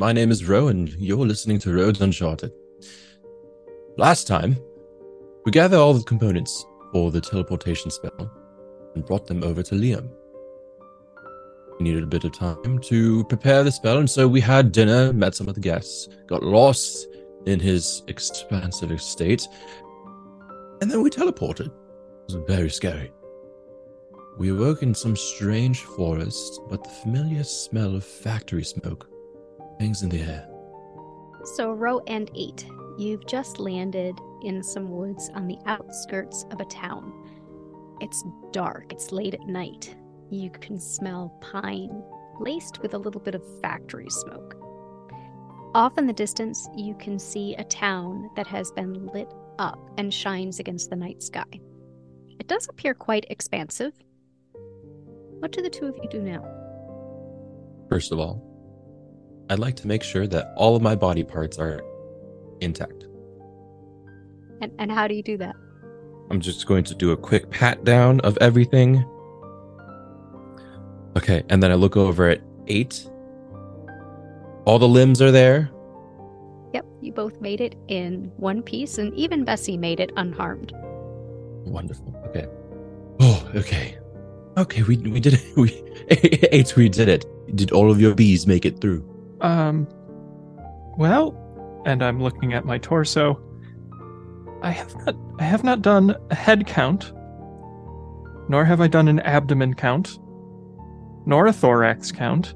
My name is Rou, and you're listening to Roads Uncharted. Last time, we gathered all the components for the teleportation spell and brought them over to Liam. We needed a bit of time to prepare the spell, and so we had dinner, met some of the guests, got lost in his expansive estate, and then we teleported. It was very scary. We awoke in some strange forest, but the familiar smell of factory smoke hangs in the air. So, Rou and eight, you've just landed in some woods on the outskirts of a town. It's dark, it's late at night. You can smell pine laced with a little bit of factory smoke. Off in the distance, you can see a town that has been lit up and shines against the night sky. It does appear quite expansive. What do the two of you do now? First of all, I'd like to make sure that all of my body parts are intact. And, and how do you do that? I'm just going to do a quick pat down of everything. Okay, and then I look over at eight. All the limbs are there. Yep, you both made it in one piece, and even Bessie made it unharmed. Wonderful. Okay. Oh, okay. Okay, we we did it. We eight. We did it. Did all of your bees make it through? Um, well, and I'm looking at my torso. I have not I have not done a head count, nor have I done an abdomen count, nor a thorax count.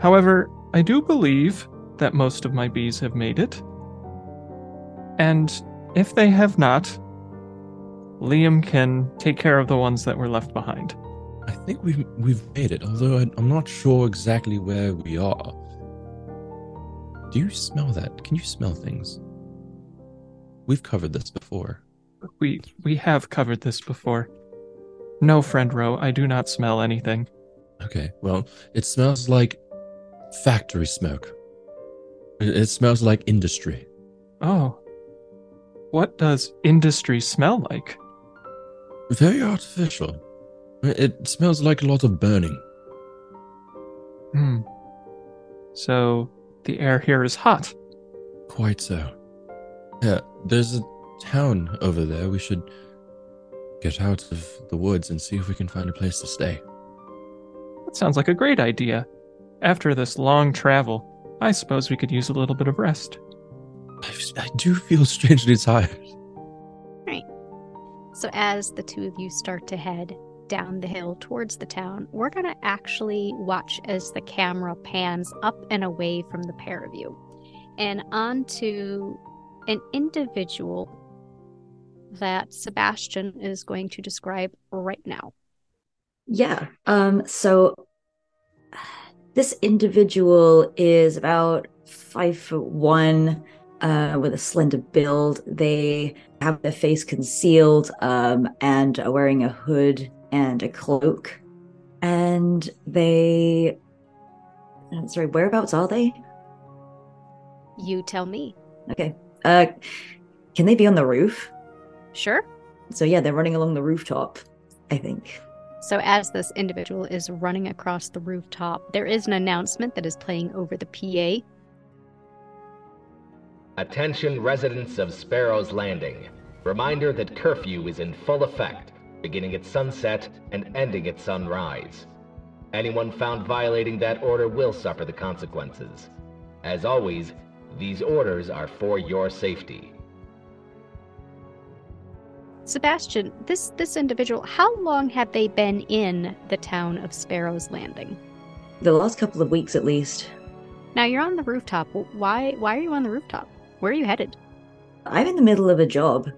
However, I do believe that most of my bees have made it. And if they have not, Liam can take care of the ones that were left behind. I think we've we've made it, although I, I'm not sure exactly where we are. Do you smell that? Can you smell things? We've covered this before. We we have covered this before. No, friend Rou, I do not smell anything. Okay, well, it smells like factory smoke. It, it smells like industry. Oh. What does industry smell like? Very artificial. It smells like a lot of burning. Hmm. So the air here is hot. Quite so. Yeah, there's a town over there. We should get out of the woods and see if we can find a place to stay. That sounds like a great idea. After this long travel, I suppose we could use a little bit of rest. I, I do feel strangely tired. Right. So, as the two of you start to head down the hill towards the town, we're going to actually watch as the camera pans up and away from the pair of you and onto an individual that Sebastian is going to describe right now. Yeah. Um, so this individual is about five foot one, uh, with a slender build. They have their face concealed um, and are wearing a hood and a cloak. And they. uh, Sorry, whereabouts are they? You tell me. Okay. Uh, can they be on the roof? Sure. So yeah, they're running along the rooftop. I think. So, as this individual is running across the rooftop, there is an announcement that is playing over the PA. Attention residents of Sparrow's Landing. Reminder that curfew is in full effect, beginning at sunset and ending at sunrise. Anyone found violating that order will suffer the consequences. As always, these orders are for your safety. Sebastian, this this individual, how long have they been in the town of Sparrow's Landing? The last couple of weeks, at least. Now you're on the rooftop. Why why are you on the rooftop? Where are you headed? I'm in the middle of a job.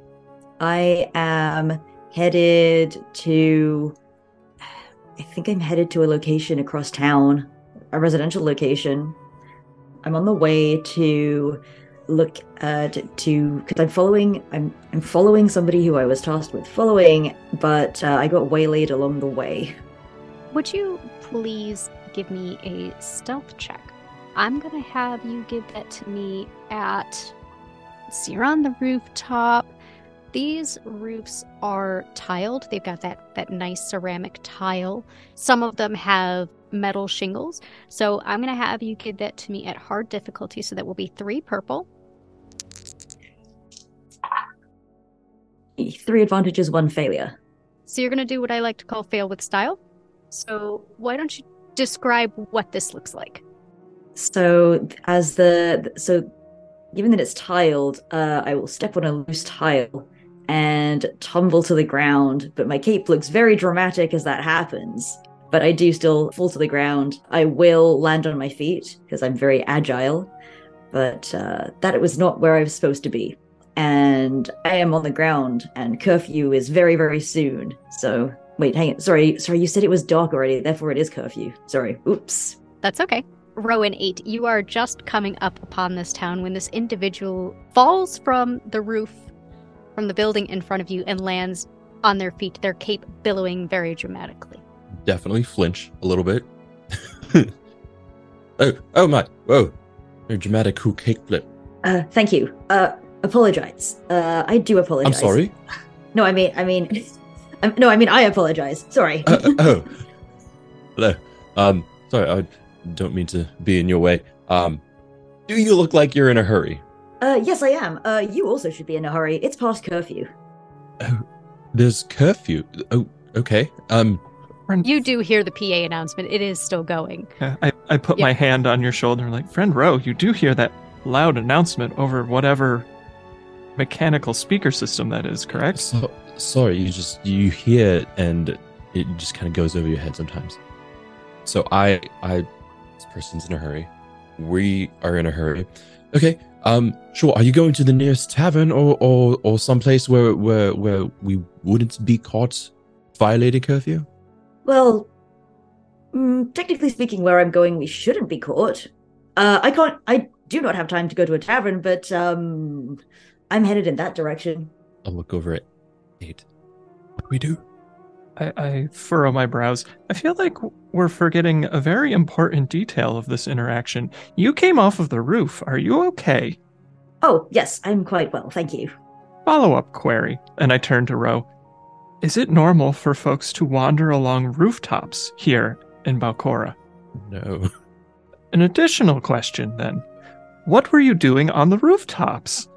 I am headed to. I think I'm headed to a location across town, a residential location. I'm on the way to look at to because I'm following. I'm I'm following somebody who I was tasked with following, but uh, I got waylaid along the way. Would you please give me a stealth check? I'm gonna have you give that to me at. So you're on the rooftop. These roofs are tiled. They've got that that nice ceramic tile. Some of them have metal shingles. So I'm going to have you give that to me at hard difficulty. So that will be three purple. Three advantages, one failure. So you're going to do what I like to call fail with style. So why don't you describe what this looks like? So as the so given that it's tiled, uh, I will step on a loose tile and tumble to the ground. But my cape looks very dramatic as that happens. But I do still fall to the ground. I will land on my feet because I'm very agile. But uh, that was not where I was supposed to be. And I am on the ground, and curfew is very, very soon. So wait, hang on. Sorry, sorry. You said it was dark already. Therefore, it is curfew. Sorry. Oops. That's okay. Rowan 8, you are just coming up upon this town when this individual falls from the roof from the building in front of you and lands on their feet, their cape billowing very dramatically. Definitely flinch a little bit. oh, oh my, whoa. Very dramatic cool cape flip. Uh, thank you. Uh, apologize. Uh, I do apologize. I'm sorry. No, I mean, I mean, I'm, no, I mean, I apologize. Sorry. Uh, uh, oh. Hello. Um, sorry, I don't mean to be in your way. Um, do you look like you're in a hurry? Uh, yes, I am. Uh, you also should be in a hurry. It's past curfew. Oh, there's curfew. Oh, okay. Um, Friend, You do hear the PA announcement. It is still going. Yeah, I, I put Yeah. my hand on your shoulder, like, friend Rou, you do hear that loud announcement over whatever mechanical speaker system that is, correct? so, sorry, you just you hear it and it just kind of goes over your head sometimes. So I, I, this person's in a hurry. We are in a hurry. Okay. Um. Sure. Are you going to the nearest tavern or or or someplace where where where we wouldn't be caught violating curfew? Well, mm, technically speaking, where I'm going, we shouldn't be caught. Uh, I can't. I do not have time to go to a tavern, but um, I'm headed in that direction. I'll look over at eight. What do we do? I, I furrow my brows. I feel like we're forgetting a very important detail of this interaction. You came off of the roof. Are you okay? Oh, yes, I'm quite well, thank you. Follow up query. And I turn to Rou. Is it normal for folks to wander along rooftops here in Balcora? No. An additional question then. What were you doing on the rooftops?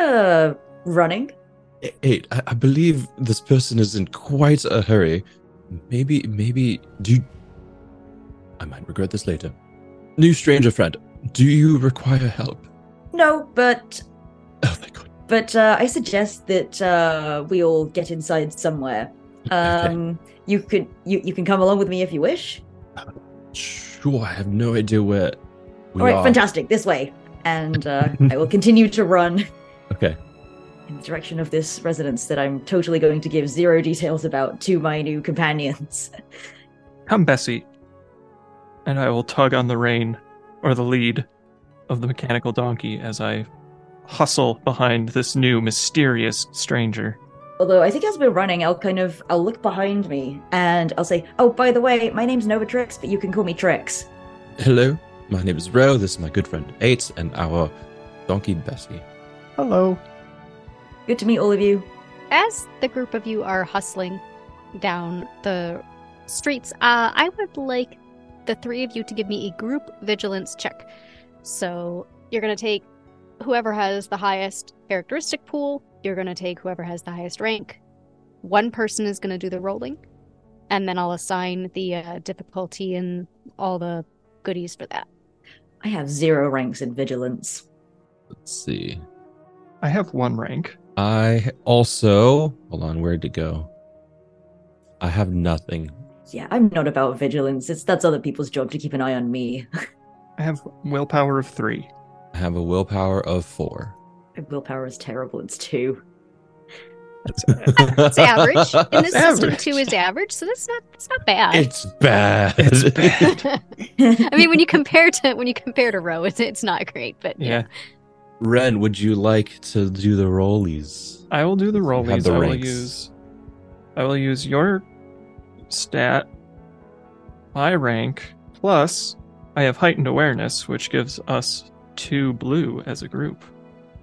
Uh, running. Eight. I, I believe this person is in quite a hurry. Maybe, maybe. Do you. I might regret this later. New stranger friend, do you require help? No, but Oh, thank God. but uh, I suggest that uh, we all get inside somewhere. Um, you could you you can come along with me if you wish. Sure, I have no idea where we all right, are. fantastic. This way, and uh, I will continue to run Okay. In the direction of this residence that I'm totally going to give zero details about to my new companions. Come, Bessie. And I will tug on the rein or the lead of the mechanical donkey as I hustle behind this new mysterious stranger. Although I think as we're running, I'll kind of I'll look behind me and I'll say, "Oh, by the way, my name's Nova Trix, but you can call me Trix." Hello, my name is Rou. This is my good friend Eight and our donkey Bessie. Hello. Good to meet all of you. As the group of you are hustling down the streets, uh, I would like the three of you to give me a group vigilance check. So you're going to take whoever has the highest characteristic pool, you're going to take whoever has the highest rank. One person is going to do the rolling, and then I'll assign the uh, difficulty and all the goodies for that. I have zero ranks in vigilance. Let's see. I have one rank. I also hold on. Where'd it go? I have nothing. Yeah, I'm not about vigilance. It's that's other people's job to keep an eye on me. I have willpower of three. I have a willpower of four. My willpower is terrible. It's two. That's uh, It's average. In this system, two is average, so that's not that's not bad. It's bad. It's bad. I mean, when you compare to when you compare to Rou, it's it's not great, but yeah. Wren, would you like to do the rollies? I will do the Have rollies. the I will use I will use your stat, my rank, plus I have heightened awareness, which gives us two blue as a group.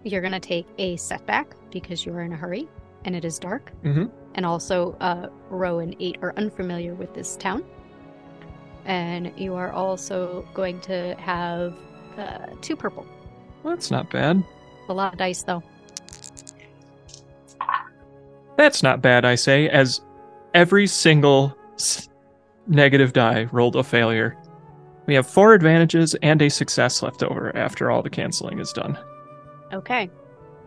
you're gonna take a setback because you're in a hurry and it is dark. Mhm. And also, uh, Rou and eight are unfamiliar with this town. and you are also going to have uh, two purple. Well, that's not bad. A lot of dice, though. That's not bad, I say, as every single s- negative die rolled a failure. We have four advantages and a success left over after all the canceling is done. Okay.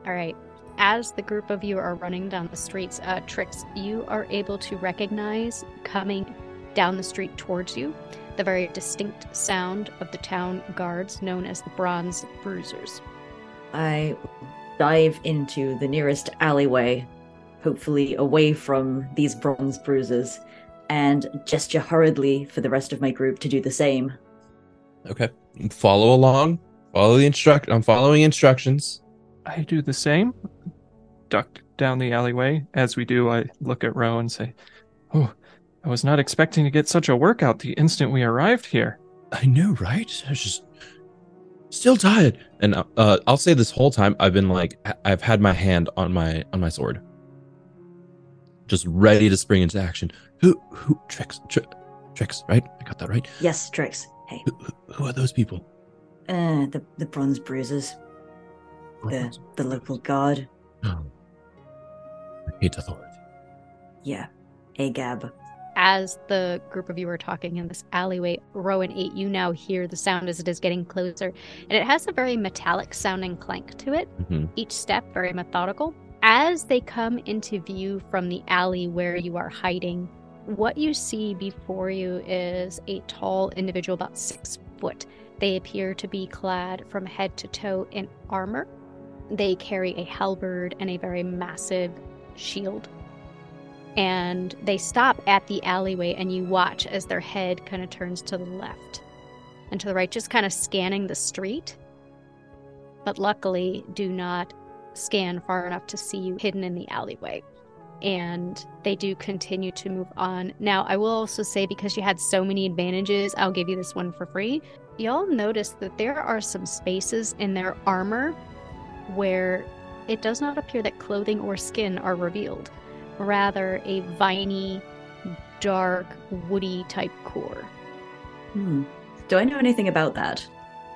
All right. As the group of you are running down the streets, uh, Trix, you are able to recognize coming down the street towards you the very distinct sound of the town guards known as the Bronze Bruisers. I dive into the nearest alleyway, hopefully away from these Bronze Bruisers, and gesture hurriedly for the rest of my group to do the same. Okay. Follow along. Follow the instruct. I'm following instructions. I do the same. Duck down the alleyway. As we do, I look at Rou and say, Oh, I was not expecting to get such a workout the instant we arrived here. I know, right? I was just still tired. And uh, I'll say this whole time I've been like I- I've had my hand on my on my sword, just ready to spring into action. Who who Trix tri- Trix? Right? I got that right. Yes, Trix. Hey, Who, who, who are those people? uh, the the Bronze Bruisers, the the local guard. Oh. I hate authority. Yeah, Agab. As the group of you are talking in this alleyway, Rowan 8, you now hear the sound as it is getting closer, and it has a very metallic sounding clank to it. hmm each step very methodical. As they come into view from the alley where you are hiding, what you see before you is a tall individual about six foot. They appear to be clad from head to toe in armor. They carry a halberd and a very massive shield. And they stop at the alleyway, and you watch as their head kind of turns to the left and to the right, just kind of scanning the street but luckily do not scan far enough to see you hidden in the alleyway. And they do continue to move on. Now, I will also say, because you had so many advantages, I'll give you this one for free. Y'all notice that there are some spaces in their armor where it does not appear that clothing or skin are revealed, rather, a viney, dark, woody type core. Hmm. Do I know anything about that?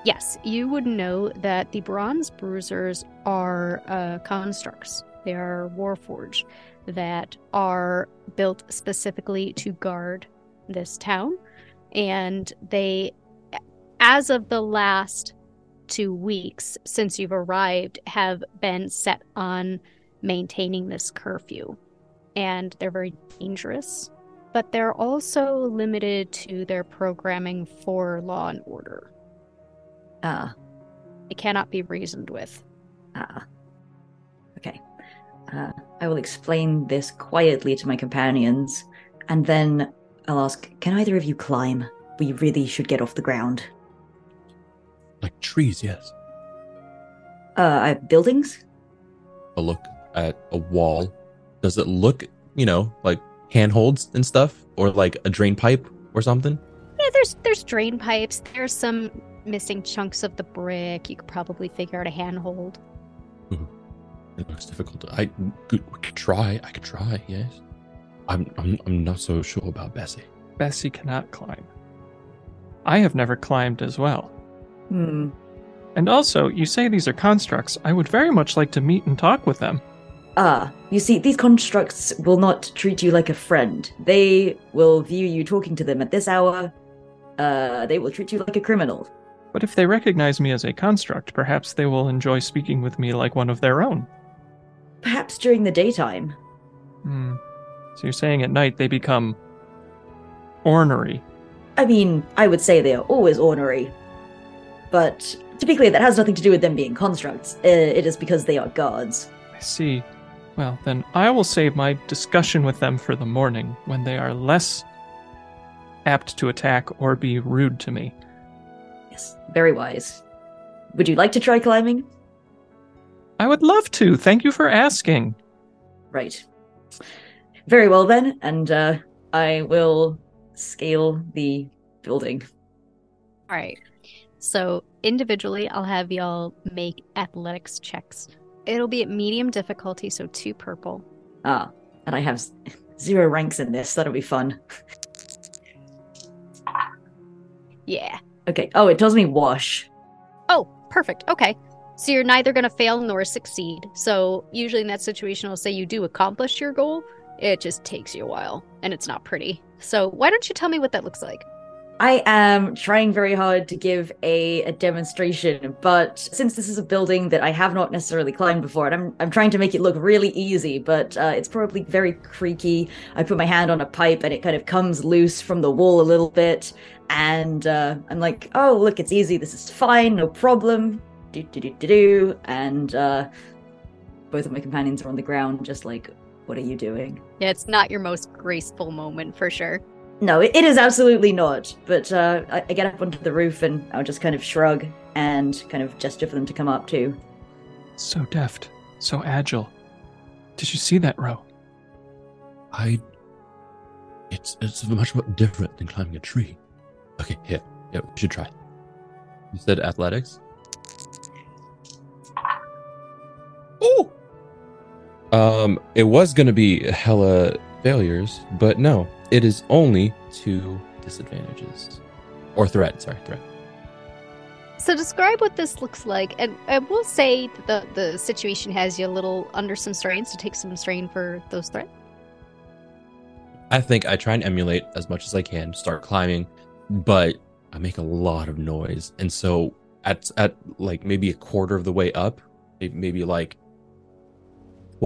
Yes, you would know that the Bronze Bruisers are uh, constructs. They are warforged that are built specifically to guard this town. And they, as of the last two weeks since you've arrived, have been set on maintaining this curfew. And they're very dangerous, but they're also limited to their programming for law and order. Ah, It cannot be reasoned with. ah. Okay. Uh, I will explain this quietly to my companions, and then I'll ask Can either of you climb? We really should get off the ground. Like trees, yes. Uh, I have buildings? A look at a wall. Does it look, you know, like handholds and stuff, or like a drain pipe or something? Yeah, there's there's drain pipes. There's some missing chunks of the brick. You could probably figure out a handhold. It looks difficult. I could, we could try. I could try. Yes. I'm. I'm. I'm not so sure about Bessie. Bessie cannot climb. I have never climbed as well. Hmm. And also, you say these are constructs. I would very much like to meet and talk with them. Ah, you see, these constructs will not treat you like a friend. They will view you talking to them at this hour. Uh, they will treat you like a criminal. But if they recognize me as a construct, perhaps they will enjoy speaking with me like one of their own. Perhaps during the daytime. Hmm. So you're saying at night they become ornery. I mean, I would say they are always ornery. But to be clear, that has nothing to do with them being constructs. Uh, it is because they are guards. I see. Well, then I will save my discussion with them for the morning when they are less apt to attack or be rude to me. Yes, very wise. Would you like to try climbing? I would love to. Thank you for asking. Right. Very well then, and uh, I will scale the building. All right. So individually, I'll have y'all make athletics checks. It'll be at medium difficulty, so two purple. Ah, and I have zero ranks in this. That'll be fun. Yeah. Okay. Oh, it tells me wash. Oh, perfect. Okay. So you're neither going to fail nor succeed. So usually in that situation, I'll say you do accomplish your goal. It just takes you a while and it's not pretty. So why don't you tell me what that looks like? I am trying very hard to give a, a demonstration, but since this is a building that I have not necessarily climbed before, and I'm, I'm trying to make it look really easy, but uh, it's probably very creaky. I put my hand on a pipe and it kind of comes loose from the wall a little bit, and uh, I'm like, oh, look, it's easy. This is fine, no problem. Do, do, do, do, do. And uh, both of my companions are on the ground, just like, what are you doing? Yeah, it's not your most graceful moment for sure. No, it, it is absolutely not. But uh, I, I get up onto the roof and I'll just kind of shrug and kind of gesture for them to come up too. So deft, so agile. Did you see that, Rou? I. It's it's much more different than climbing a tree. Okay, here, yeah, we should try. You said athletics. Oh. Um, it was gonna be hella failures, but no, it is only two disadvantages, or threat. Sorry, threat. So describe what this looks like, and I will say that the the situation has you a little under some strain, so take some strain for those threats. I think I try and emulate as much as I can, start climbing, but I make a lot of noise. And so at at like maybe a quarter of the way up, maybe like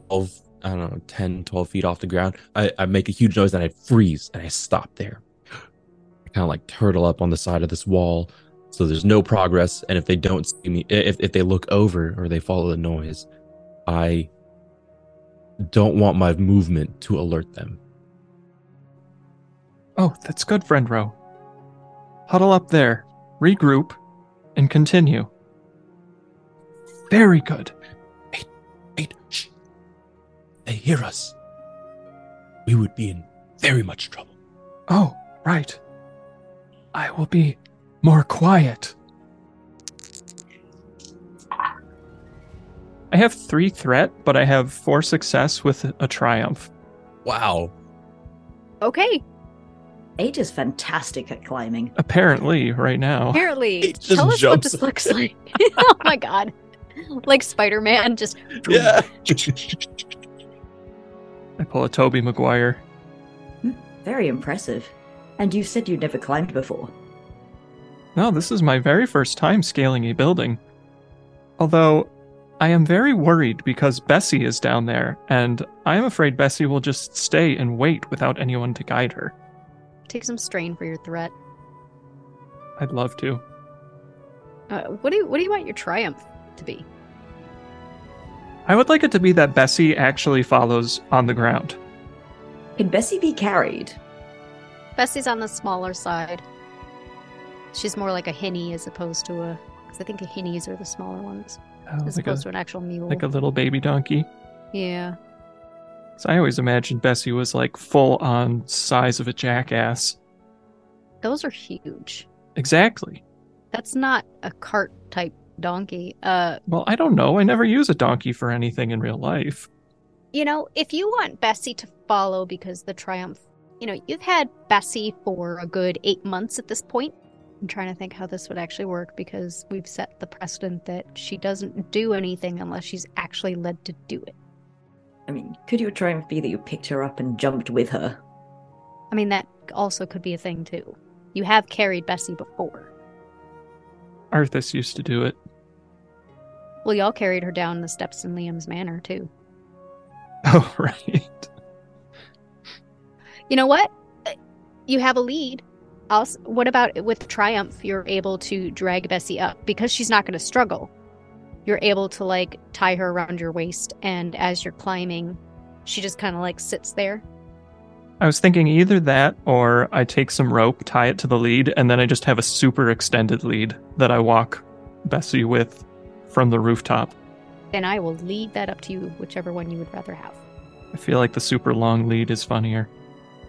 12, I don't know, 10, 12 feet off the ground, I, I make a huge noise and I freeze and I stop there. I kind of like turtle up on the side of this wall. So there's no progress. And if they don't see me, if, if they look over or they follow the noise, I don't want my movement to alert them. Oh, that's good, friend Rou. Huddle up there, regroup, and continue. Very good. Wait, shh. They hear us. We would be in very much trouble. Oh, right. I will be more quiet. I have three threat, but I have four success with a triumph. Wow. Okay, Eight is fantastic at climbing. Apparently, right now. apparently, It just tell us what this looks like. oh my god, like Spider Man, just Yeah. I pull a Toby Maguire. Very impressive. And you said you'd never climbed before. No, this is my very first time scaling a building. Although, I am very worried because Bessie is down there, and I am afraid Bessie will just stay and wait without anyone to guide her. take some strain for your threat. I'd love to. Uh, what do you what do you want your triumph to be? I would like it to be that Bessie actually follows on the ground. Can Bessie be carried? Bessie's on the smaller side. She's more like a hinny as opposed to a. Because I think the hinnies are the smaller ones Oh, as like, a, opposed to an actual mule. like a little baby donkey. yeah. So I always imagined Bessie was like full on size of a jackass. Those are huge. Exactly. That's not a cart type donkey. Uh, Well, I don't know. I never use a donkey for anything in real life. you know, if you want Bessie to follow because the triumph, you know, you've had Bessie for a good eight months at this point. I'm trying to think how this would actually work because we've set the precedent that she doesn't do anything unless she's actually led to do it. I mean, could your triumph be that you picked her up and jumped with her? I mean, that also could be a thing too. You have carried Bessie before. Arthas used to do it. Well, y'all carried her down the steps in Liam's manor too. Oh, right. You know what? You have a lead. Also, what about with Triumph? You're able to drag Bessie up because she's not going to struggle. You're able to like tie her around your waist, and as you're climbing, she just kind of like sits there. I was thinking either that or I take some rope, tie it to the lead, and then I just have a super extended lead that I walk Bessie with from the rooftop. And I will lead that up to you, whichever one you would rather have. I feel like the super long lead is funnier.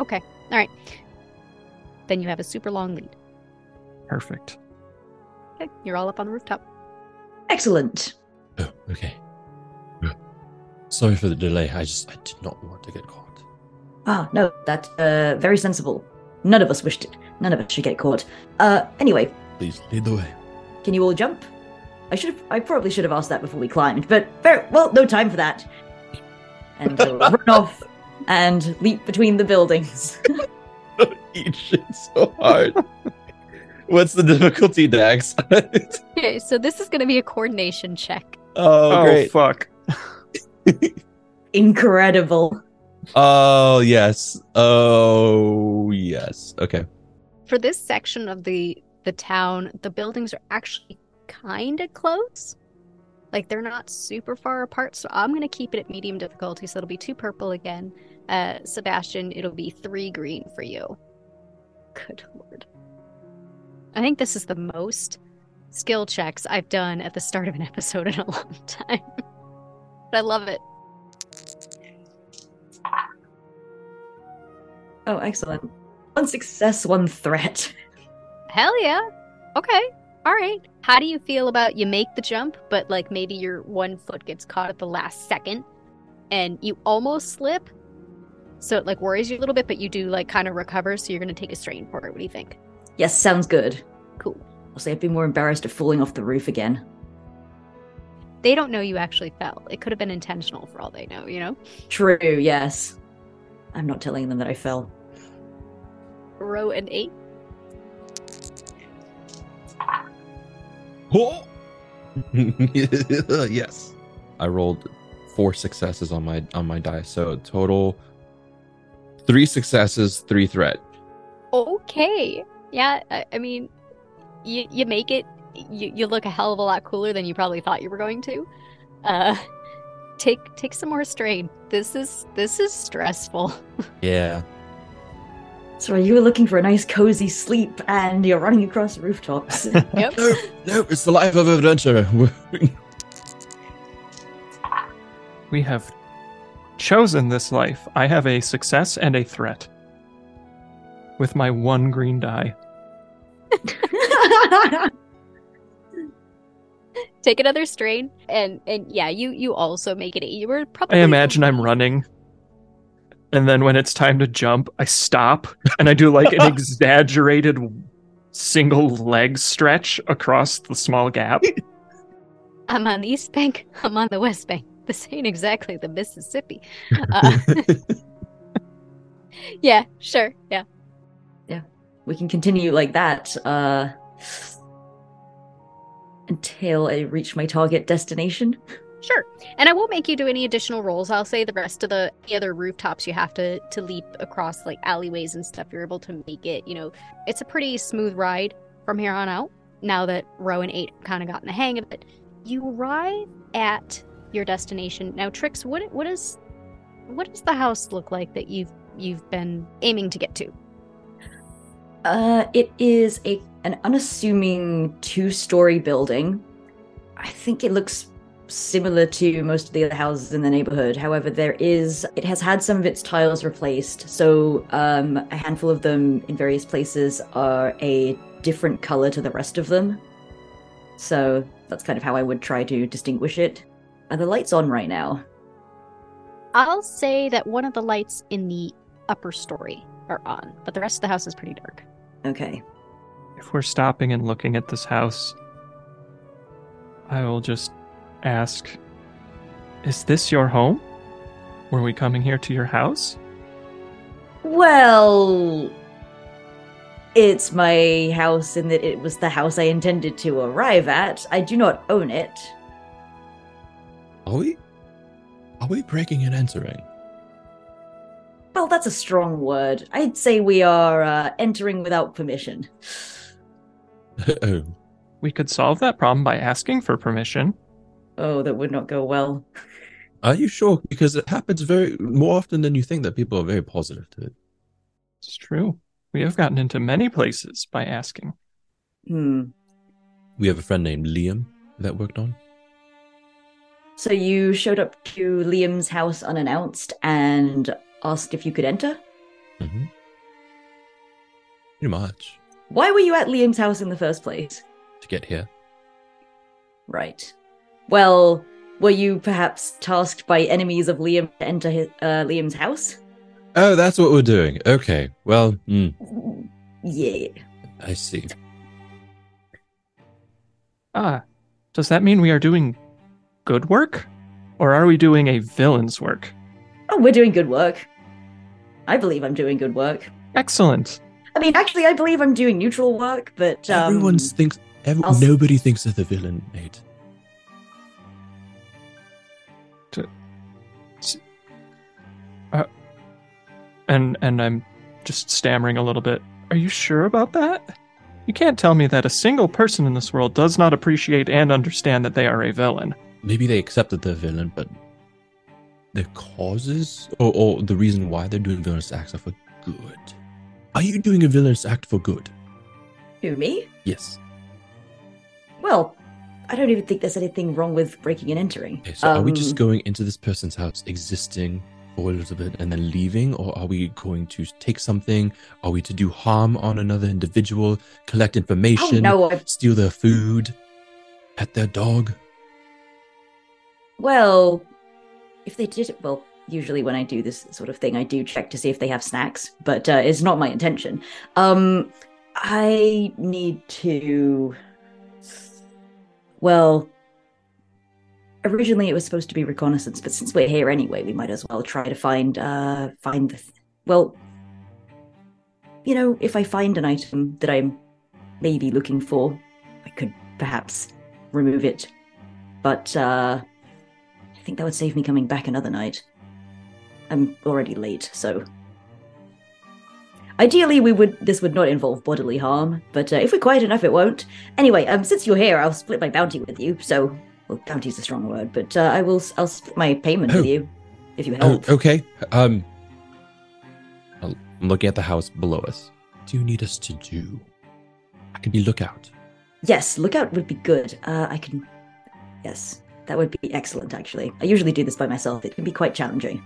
Okay. All right. Then you have a super long lead. Perfect. Okay. You're all up on the rooftop. Excellent. Oh, okay. Sorry for the delay. I just I did not want to get caught. Ah, no, that's uh, very sensible. None of us wished it. none of us should get caught. Uh, anyway, Please lead the way. can you all jump? I should have. I probably should have asked that before we climbed, but very well. No time for that. And uh, run off and leap between the buildings. Eat shit so hard. What's the difficulty, Dax? Okay, so this is going to be a coordination check. oh, Oh, great. fuck. Incredible. Oh, yes. Oh, yes. Okay. For this section of the the town, the buildings are actually kind of close. Like they're not super far apart, so I'm going to keep it at medium difficulty. So it'll be two purple again. Uh, Sebastian, it'll be three green for you. Good lord. I think this is the most skill checks I've done at the start of an episode in a long time. but I love it. Oh, excellent. One success, one threat. Hell yeah. Okay. All right. How do you feel about you make the jump, but like maybe your one foot gets caught at the last second and you almost slip? So it like worries you a little bit, but you do like kind of recover, so you're going to take a strain for it. What do you think? Yes, sounds good. Cool. I'll say I'd be more embarrassed of falling off the roof again. They don't know you actually fell. It could have been intentional for all they know, you know? True, yes. I'm not telling them that I fell. Rou and eight. Oh! yes. I rolled four successes on my on my die, so total three successes, three threat. Okay. Yeah, I, I mean, you you make it. You you look a hell of a lot cooler than you probably thought you were going to. Uh, take take some more strain. This is this is stressful. Yeah. So you were looking for a nice cozy sleep and you're running across rooftops. Yep. No, no, it's the life of adventure. We have chosen this life. I have a success and a threat. With my one green die. take another strain, and and yeah, you you also make it. You were probably I imagine I'm running. And then when it's time to jump, I stop and I do like an exaggerated single leg stretch across the small gap. I'm on the East Bank. I'm on the West Bank. This ain't exactly the Mississippi. Uh, yeah, sure. Yeah. Yeah. We can continue like that uh, until I reach my target destination. Sure. And I won't make you do any additional rolls. I'll say the rest of the, the other rooftops you have to to leap across like alleyways and stuff. You're able to make it, you know, it's a pretty smooth ride from here on out. Now that Rou and eight kind of gotten the hang of it. You arrive at your destination. Now Trix, what what is what does the house look like that you've you've been aiming to get to? Uh, it is a an unassuming two-story building. I think it looks similar to most of the other houses in the neighborhood. However, there is it has had some of its tiles replaced, so um, a handful of them in various places are a different color to the rest of them. So that's kind of how I would try to distinguish it. Are the lights on right now? I'll say that one of the lights in the upper story are on, but the rest of the house is pretty dark. Okay. If we're stopping and looking at this house, I will just ask Is this your home? Were we coming here to your house? Well, it's my house in that it was the house I intended to arrive at. I do not own it. Are we? Are we breaking and entering? Well, that's a strong word. I'd say we are uh, entering without permission. oh, We could solve that problem by asking for permission. Oh, that would not go well. are you sure? Because it happens very more often than you think that people are very positive to it. It's true. We have gotten into many places by asking. Hmm. We have a friend named Liam that worked on. So you showed up to Liam's house unannounced and asked if you could enter? Mm-hmm. Pretty much Why were you at Liam's house in the first place? to get here. Right. Well, were you perhaps tasked by enemies of Liam to enter his, uh, Liam's house? Oh, that's what we're doing. Okay. Well, mm, Yeah. I see. Ah, does that mean we are doing good work? Or are we doing a villain's work? Oh, we're doing good work. I believe I'm doing good work. Excellent. I mean, actually, I believe I'm doing neutral work, but um, Everyone thinks. Every, nobody thinks of the villain, Nate. And and I'm just stammering a little bit. Are you sure about that? You can't tell me that a single person in this world does not appreciate and understand that they are a villain. Maybe they accepted the villain, but the causes or, or the reason why they're doing villainous acts are for good. Are you doing a villainous act for good? who me? Yes. Well, I don't even think there's anything wrong with breaking and entering. Okay, so are we Um, just going into this person's house, existing a little bit, and then leaving, or are we going to take something? Are we to do harm on another individual, collect Oh information, no! Steal their food, pet their dog? well, if they did it, well, usually when I do this sort of thing, I do check to see if they have snacks, but uh, it's not my intention. Um, I need to. Well, originally it was supposed to be reconnaissance, but since we're here anyway, we might as well try to find uh find the. Th- well, you know, if I find an item that I'm maybe looking for, I could perhaps remove it. But uh I think that would save me coming back another night. I'm already late, so ideally we would this would not involve bodily harm, but uh, if we're quiet enough it won't. Anyway, um since you're here, I'll split my bounty with you. So, well, bounty's a strong word, but uh, I will I'll split my payment with Oh. you if you Oh, help. okay. Um, I'm looking at the house below us. What do you need us to do? I can be lookout. Yes, lookout would be good. Uh, I can. Yes, that would be excellent. Actually, I usually do this by myself. It can be quite challenging.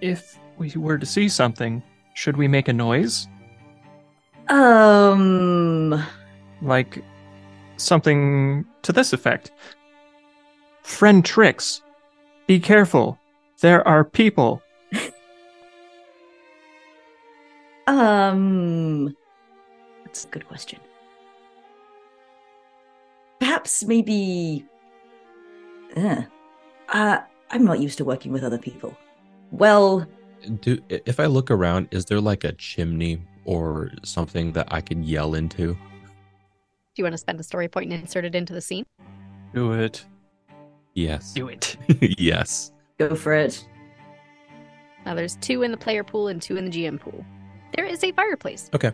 If we were to see something, should we make a noise? Um. Like something to this effect. Friend Trix. Be careful. There are people. Um. That's a good question. Perhaps maybe. Uh, uh, I'm not used to working with other people. Well, Do if I look around, is there like a chimney or something that I can yell into? Do you want to spend a story point and insert it into the scene? Do it. Yes. Do it. yes. go for it. Now there's two in the player pool and two in the GM pool. There is a fireplace. Okay.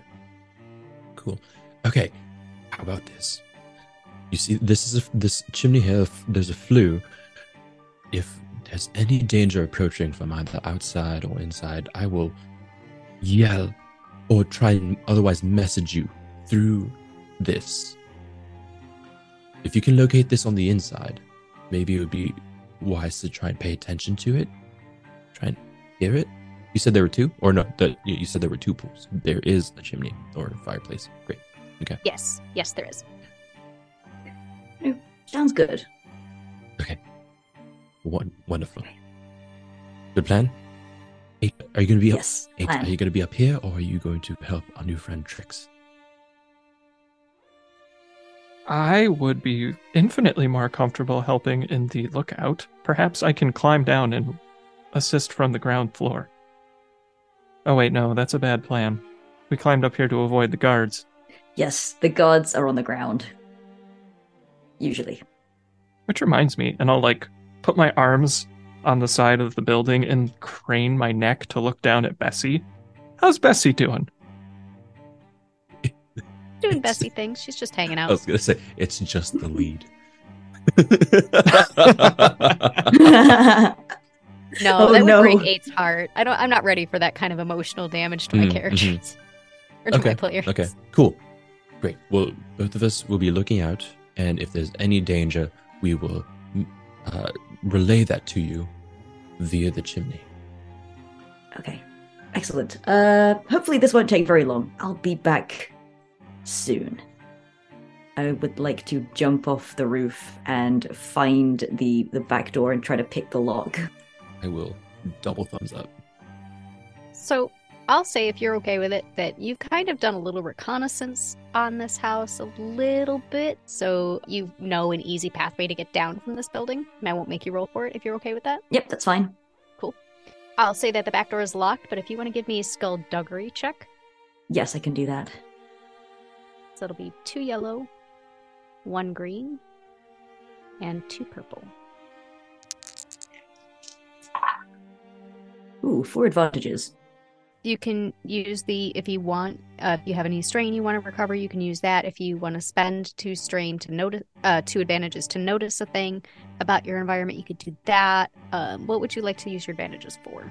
Cool. Okay. How about this? You see, this is a, this chimney here. There's a flue. If there's any danger approaching from either outside or inside, I will yell or try and otherwise message you through this. If you can locate this on the inside, maybe it would be wise to try and pay attention to it. Try and hear it. You said there were two, or no? That you you said there were two pools. There is a chimney or a fireplace. Great. Okay. Yes, yes, there is. Oh, sounds good. Okay. One, wonderful. Good plan. Eight, are you going to be up? Yes. Eight, plan. are you going to be up here, or are you going to help our new friend Trix? I would be infinitely more comfortable helping in the lookout. Perhaps I can climb down and assist from the ground floor. Oh, wait, no, that's a bad plan. We climbed up here to avoid the guards. Yes, the guards are on the ground. Usually. Which reminds me, and I'll like put my arms on the side of the building and crane my neck to look down at Bessie. How's Bessie doing? Doing It's- Bessie things. She's just hanging out. I was going to say it's just the lead. No, Oh, that would break Eight's heart. I don't. I'm not ready for that kind of emotional damage to my Mm, characters or to my Okay, players. okay, cool, great. Well, both of us will be looking out, and if there's any danger, we will mm, uh, relay that to you via the chimney. Okay. Excellent. Uh hopefully this won't take very long. I'll be back soon. I would like to jump off the roof and find the the back door and try to pick the lock. I will double thumbs up. So, I'll say, if you're okay with it, that you've kind of done a little reconnaissance on this house, a little bit, so you know an easy pathway to get down from this building. And I won't make you roll for it if you're okay with that. Yep, that's fine. Cool. I'll say that the back door is locked, but if you want to give me a skullduggery check, Yes, I can do that. So it'll be two yellow, one green, and two purple. Ooh, four advantages. You can use the if you want. Uh, if you have any strain you want to recover, you can use that. If you want to spend two strain to notice, uh, two advantages to notice a thing about your environment, you could do that. Um, what would you like to use your advantages for?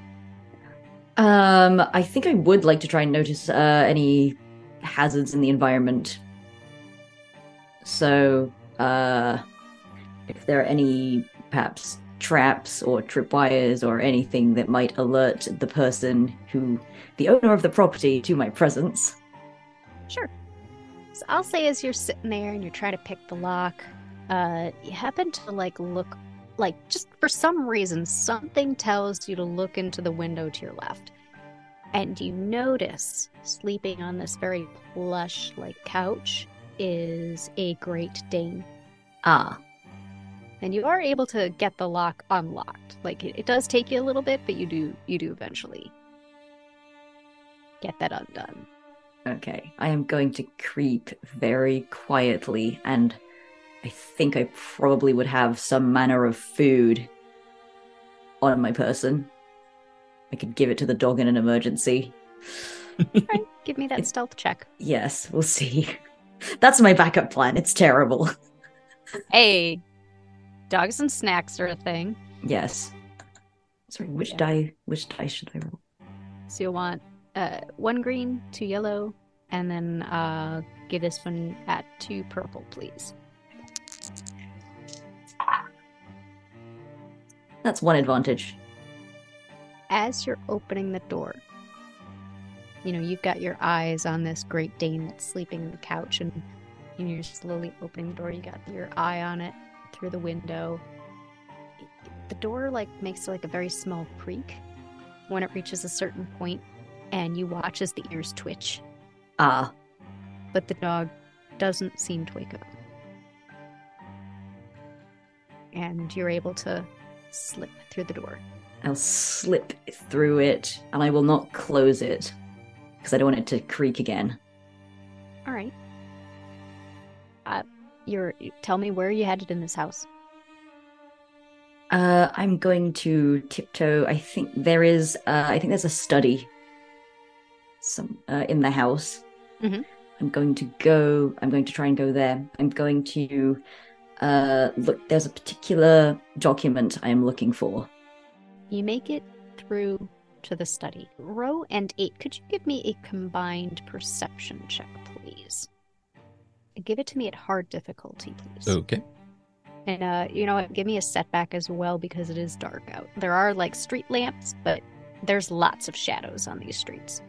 Um, I think I would like to try and notice uh, any hazards in the environment. So, uh, if there are any perhaps traps or tripwires or anything that might alert the person who, the owner of the property, to my presence. Sure. So I'll say as you're sitting there and you're trying to pick the lock, uh, you happen to like look, like just for some reason, something tells you to look into the window to your left, and you notice sleeping on this very plush like couch is a Great Dane, Ah, and you are able to get the lock unlocked. Like it, it does take you a little bit, but you do you do eventually get that undone. okay. I am going to creep very quietly, and I think I probably would have some manner of food on my person. I could give it to the dog in an emergency. Alright, give me that It's- stealth check. Yes, we'll see. That's my backup plan. It's terrible. Hey, dogs and snacks are a thing. Yes. Sorry, which Yeah. die? Which die should I roll? So you'll want uh, one green, two yellow, and then uh, give this one at two purple, please. That's one advantage. As you're opening the door, you know, you've got your eyes on this Great Dane that's sleeping in the couch, and you know, you're slowly opening the door. You got your eye on it through the window. The door like makes like a very small creak when it reaches a certain point, and you watch as the ears twitch. Ah, but the dog doesn't seem to wake up. And you're able to slip through the door. I'll slip through it, and I will not close it because I don't want it to creak again. All right. Uh, you're. Tell me where you headed in this house. Uh, I'm going to tiptoe. I think there is. Uh, I think there's a study. Some uh, in the house. Mhm. I'm going to go. I'm going to try and go there. I'm going to uh, look. There's a particular document I am looking for. You make it through to the study. Rou and eight. Could you give me a combined perception check, please? Give it to me at hard difficulty, please. Okay. And uh, you know what? Give me a setback as well because it is dark out. There are like street lamps, but there's lots of shadows on these streets.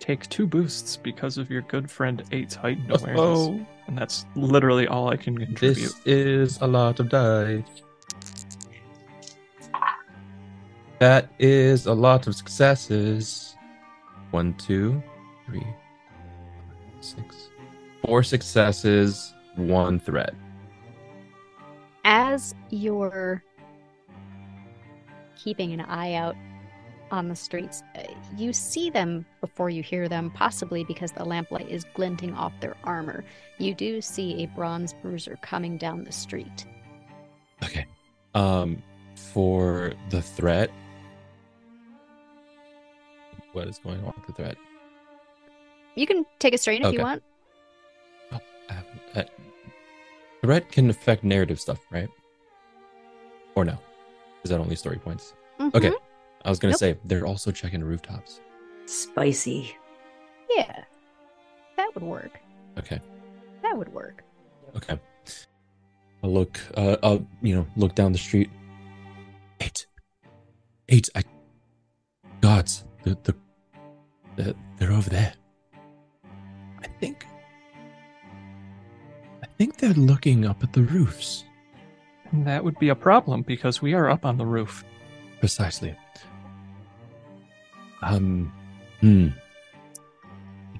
Take two boosts because of your good friend Eight's heightened awareness. Oh, And that's literally all I can contribute. this is a lot of dice. That is a lot of successes. One, two, three, five, six, four successes, one threat. As you're keeping an eye out on the streets, uh, you see them before you hear them, possibly because the lamplight is glinting off their armor. You do see a bronze bruiser coming down the street. Okay. Um, for the threat, what is going on with the threat? You can take a strain if Okay. you want. Uh, uh, threat can affect narrative stuff, right? Or no? Is that only story points? Okay. Mhm. I was gonna Nope. say they're also checking rooftops. Spicy. Yeah. That would work. Okay. That would work. Okay. I'll look. Uh, I'll you know look down the street. Eight. Eight. I. Gods. The the. The they're over there. I think. I think they're looking up at the roofs. And that would be a problem because we are up on the roof. Precisely. Um, Hmm.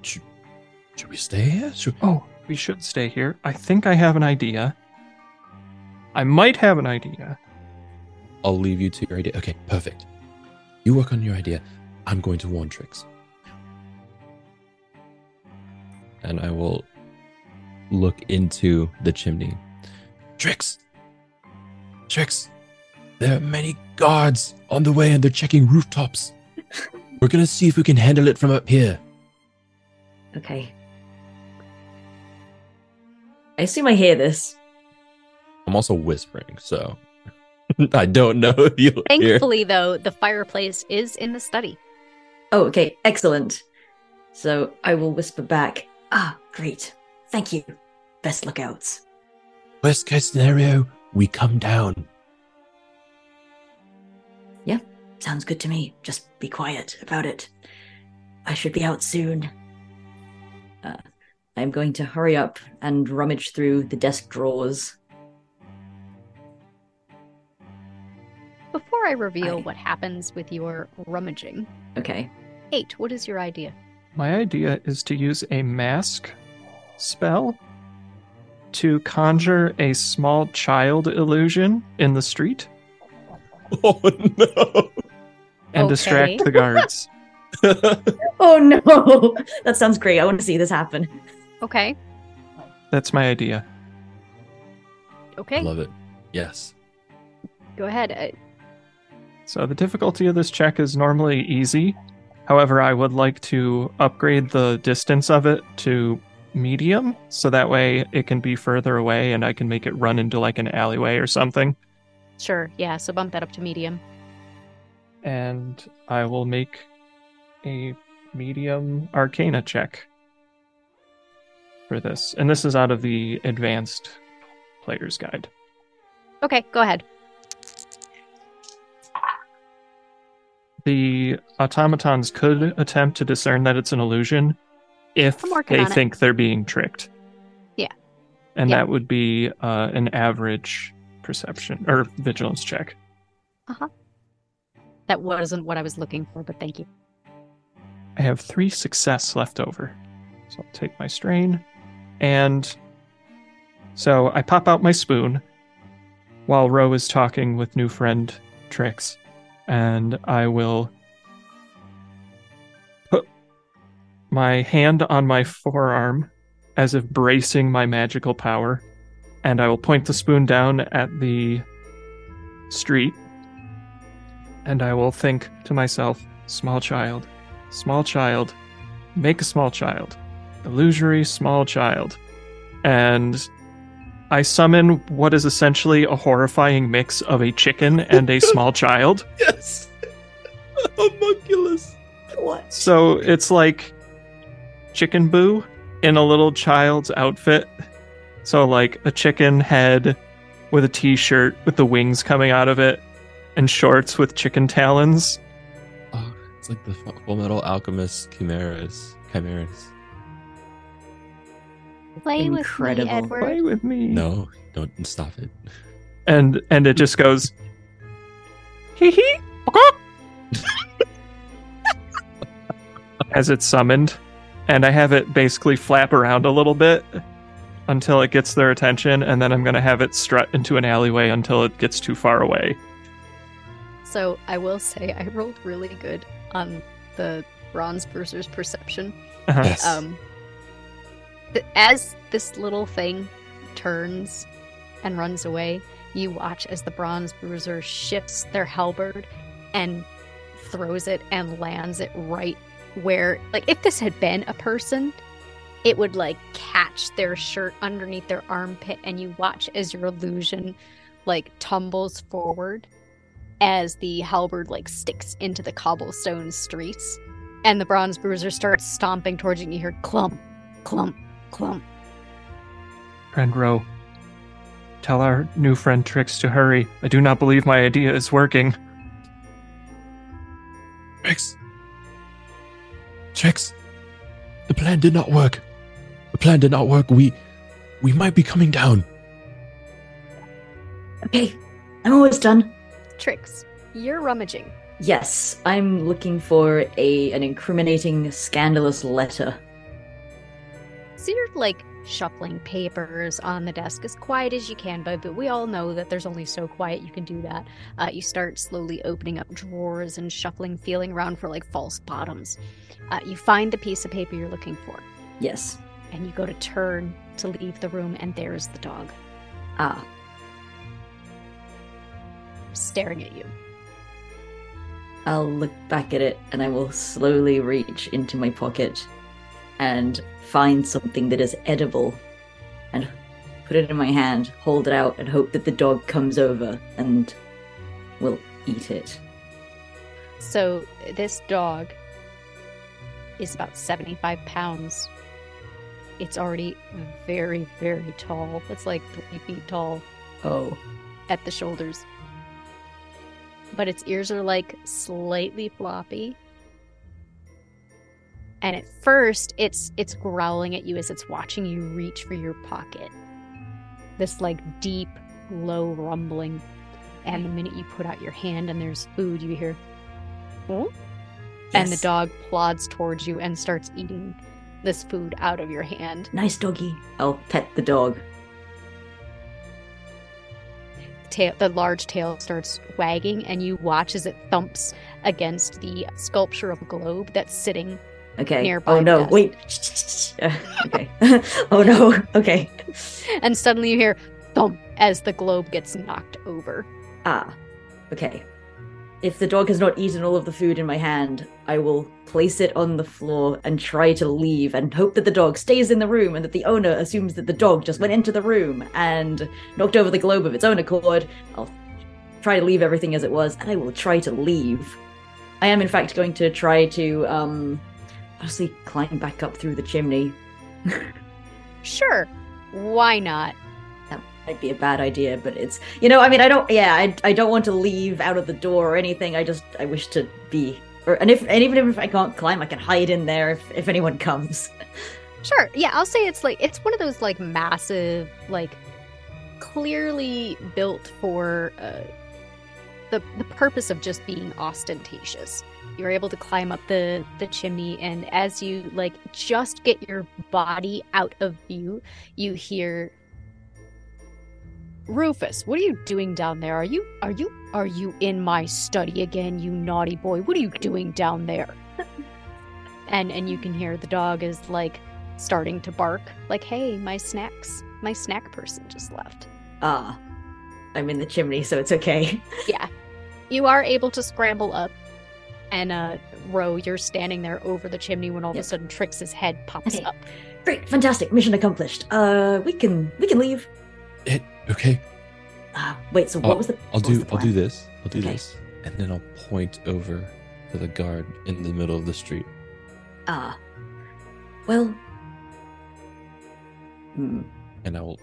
Should, should we stay here? Should, Oh, we should stay here. I think I have an idea. I might have an idea. I'll leave you to your idea. Okay, perfect. You work on your idea. I'm going to warn Trix. And I will look into the chimney. Trix! Trix! There are many guards on the way and they're checking rooftops. We're gonna see if we can handle it from up here. Okay. I assume I hear this. I'm also whispering, so I don't know if you'll hear. Thankfully, though, the fireplace is in the study. Oh, okay, excellent. So I will whisper back. Ah, great. Thank you. Best lookouts. Worst case scenario, we come down. Yeah, sounds good to me. Just be quiet about it. I should be out soon. Uh, I'm going to hurry up and rummage through the desk drawers. Before I reveal I- what happens with your rummaging, Okay. eight, what is your idea? My idea is to use a mask spell to conjure a small child illusion in the street Oh no! and Okay. distract the guards. Oh no! that sounds great. I want to see this happen. Okay. That's my idea. Okay. Love it. Yes. Go ahead. Uh, So the difficulty of this check is normally easy. However, I would like to upgrade the distance of it to medium so that way it can be further away and I can make it run into like an alleyway or something. sure. Yeah. So bump that up to medium. And I will make a medium arcana check for this. And this is out of the advanced player's guide. Okay. Go ahead. The automatons could attempt to discern that it's an illusion if they on it. think they're being tricked. Yeah. And Yeah. that would be uh, an average perception or vigilance check. Uh huh. That wasn't what I was looking for, but thank you. I have three success left over. So I'll take my strain. And so I pop out my spoon while Rou is talking with new friend Trix. And I will put my hand on my forearm as if bracing my magical power. And I will point the spoon down at the street. And I will think to myself, small child, small child, make a small child, illusory small child. And I summon what is essentially a horrifying mix of a chicken and a small child. Yes. Homunculus. What? So it's like Chicken Boo in a little child's outfit. So, like a chicken head with a t shirt with the wings coming out of it and shorts with chicken talons. Oh, it's like the Full Metal Alchemist chimeras. Chimeras. Play Incredible. with me, Edward. Play with me. No, don't stop it. And and it just goes hee hee as it's summoned. And I have it basically flap around a little bit until it gets their attention, and then I'm gonna have it strut into an alleyway until it gets too far away. So I will say I rolled really good on the Bronze Bruiser's perception. Uh-huh. Yes. Um, as this little thing turns and runs away, you watch as the Bronze Bruiser shifts their halberd and throws it and lands it right where, like, if this had been a person, it would like catch their shirt underneath their armpit, and you watch as your illusion like tumbles forward as the halberd like sticks into the cobblestone streets and the bronze bruiser starts stomping towards you and you hear clump clump clump Friend Rou, tell our new friend Trix to hurry. I do not believe my idea is working. Trix. Trix. The plan did not work. The plan did not work. We we might be coming down. Okay, I'm almost done. Trix you're rummaging Yes, I'm looking for a an incriminating, scandalous letter. You're like shuffling papers on the desk as quiet as you can, but, but we all know that there's only so quiet you can do that. Uh, you start slowly opening up drawers and shuffling, feeling around for like false bottoms. Uh, you find the piece of paper you're looking for, Yes. and you go to turn to leave the room, and there's the dog Ah, staring at you. I'll look back at it and I will slowly reach into my pocket and find something that is edible and put it in my hand, hold it out, and hope that the dog comes over and will eat it. So this dog is about 75 pounds. It's already very, very tall. It's like three feet tall Oh, at the shoulders. But its ears are like slightly floppy. And at first it's it's growling at you as it's watching you reach for your pocket. This like deep, low rumbling. And the minute you put out your hand and there's food, you hear "Oh," and the dog plods towards you and starts eating this food out of your hand. Nice doggy. I'll pet the dog. Tail, the large tail starts wagging, and you watch as it thumps against the sculpture of a globe that's sitting. Okay. Nearby oh no, wait. Okay. oh no, okay. And suddenly you hear thump as the globe gets knocked over. Ah, okay. If the dog has not eaten all of the food in my hand, I will place it on the floor and try to leave and hope that the dog stays in the room and that the owner assumes that the dog just went into the room and knocked over the globe of its own accord. I'll try to leave everything as it was and I will try to leave. I am, in fact, going to try to, um, honestly climb back up through the chimney. Sure, why not? That might be a bad idea, but it's you know, I mean, I don't, yeah, I, I don't want to leave out of the door or anything. I just I wish to be, or and if and even if I can't climb, I can hide in there if if anyone comes. Sure, yeah, I'll say it's like it's one of those like massive, like clearly built for uh, the the purpose of just being ostentatious. You're able to climb up the the chimney, and as you like just get your body out of view, you hear Rufus. What are you doing down there? Are you are you are you in my study again, you naughty boy? What are you doing down there? and and you can hear the dog is like starting to bark like hey my snacks my snack person just left Ah, I'm in the chimney, so it's okay. yeah you are able to scramble up and uh Rou you're standing there over the chimney when all Yep. of a sudden trix's head pops Okay. up Great, fantastic, mission accomplished. Uh, we can we can leave. It, okay, Ah, wait. So what I'll- was the? I'll do. the I'll do this. I'll do Okay. this, and then I'll point over to the guard in the middle of the street. Ah, well. Hmm. and I will,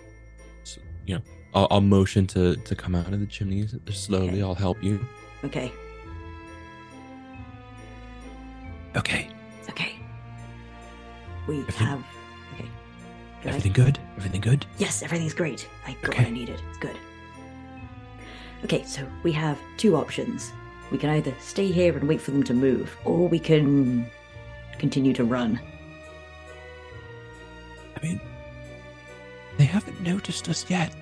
you know, I'll, I'll motion to to come out of the chimney slowly. Okay. I'll help you. Okay. Okay, It's okay. We Everything- have. Okay. Good. everything good? Everything good? Yes, everything's great. I got what Okay. I needed. It's good. Okay, so we have two options. We can either stay here and wait for them to move, or we can continue to run. I mean, they haven't noticed us yet,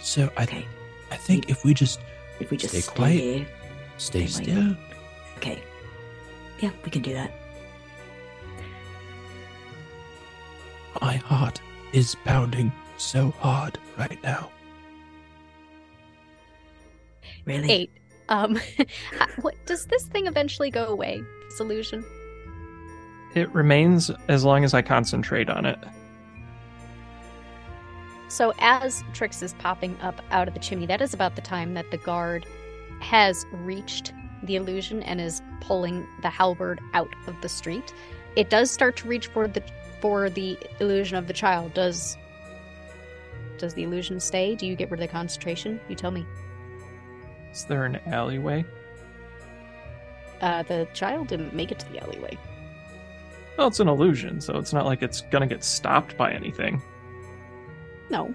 so I Okay, I think if we just if we just Stay stay, quiet. here. stay They might still, Okay. Yeah, we can do that. my heart is pounding so hard right now. Really? eight um what does this thing eventually go away this illusion It remains as long as I concentrate on it. So as Trix is popping up out of the chimney, that is about the time that the guard has reached the illusion and is pulling the halberd out of the street. It does start to reach for the for the illusion of the child. Does does the illusion stay? Do you get rid of the concentration? You tell me. Is there an alleyway? Uh, the child didn't make it to the alleyway. Well, it's an illusion, so it's not like it's gonna get stopped by anything. No,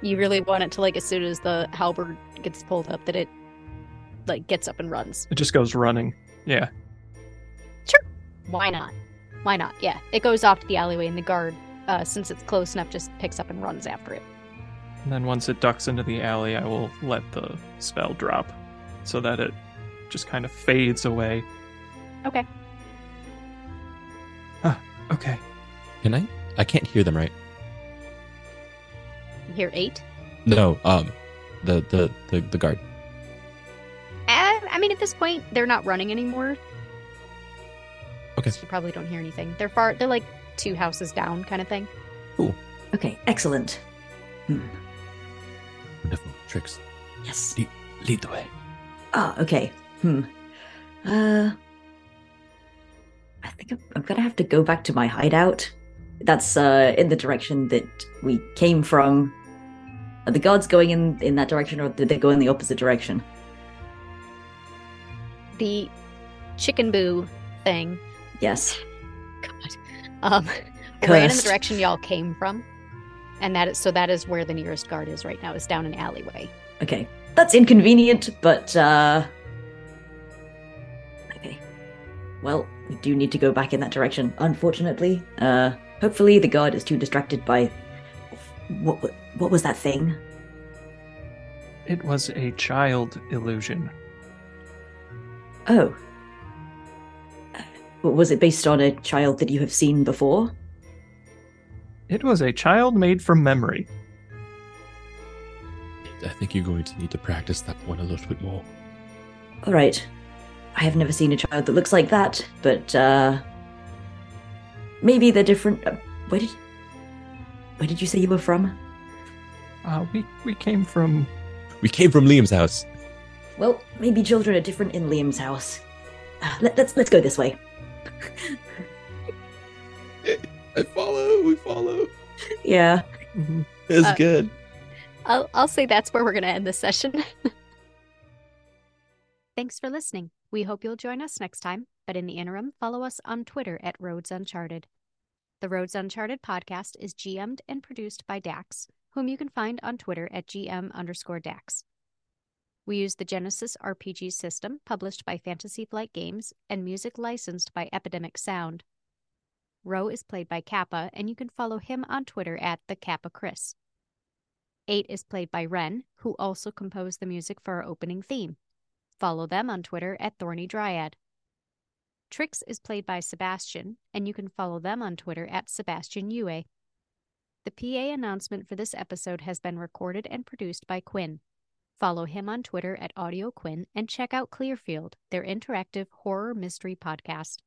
you really want it to like as soon as the halberd gets pulled up that it like gets up and runs. It just goes running. Yeah. Sure. Why not? Why not? Yeah, it goes off to the alleyway, and the guard, uh, since it's close enough, just picks up and runs after it. And then once it ducks into the alley, I will let the spell drop so that it just kind of fades away. Okay. Ah, okay. Can I? I can't hear them, right? You hear eight. No. Um, the the the, the guard. This point, they're not running anymore. Okay. So you probably don't hear anything. They're far. They're like two houses down, kind of thing. Okay, excellent. Hmm. Wonderful Trix. Yes. Lead, lead the way. Ah, okay. Hmm. Uh, I think I'm, I'm gonna have to go back to my hideout. That's uh in the direction that we came from. Are the guards going in in that direction, or did they go in the opposite direction? The chicken boo thing. Yes. God. Um, ran in the direction y'all came from, and that is so. That is where the nearest guard is right now. Is down an alleyway. Okay. That's inconvenient, but uh. Okay. Well, we do need to go back in that direction. Unfortunately, uh, hopefully the guard is too distracted by. What what, what was that thing? It was a child illusion. Oh. Uh, Was it based on a child that you have seen before? It was a child made from memory. I think you're going to need to practice that one a little bit more. All right. I have never seen a child that looks like that, but uh maybe they're different. Uh, where did Where did you say you were from? Uh, we we came from We came from Liam's house. Well, maybe children are different in Liam's house. Uh, let, let's let's go this way. I follow. We follow. Yeah. It's Uh, good. I'll I'll say that's where we're gonna end this session. Thanks for listening. We hope you'll join us next time. But in the interim, follow us on Twitter at Roads Uncharted. The Roads Uncharted podcast is GM'd and produced by Dax, whom you can find on Twitter at GM underscore Dax. We use the Genesys RPG system, published by Fantasy Flight Games, and music licensed by Epidemic Sound. Rou is played by Kappa, and you can follow him on Twitter at the Kappa Chris. Eight is played by Wren, who also composed the music for our opening theme. Follow them on Twitter at Thorny Dryad. Trix is played by Sebastian, and you can follow them on Twitter at Sebastian Yue. The PA announcement for this episode has been recorded and produced by Quinn. Follow him on Twitter at AudioQuinn and check out Clearfield, their interactive horror mystery podcast.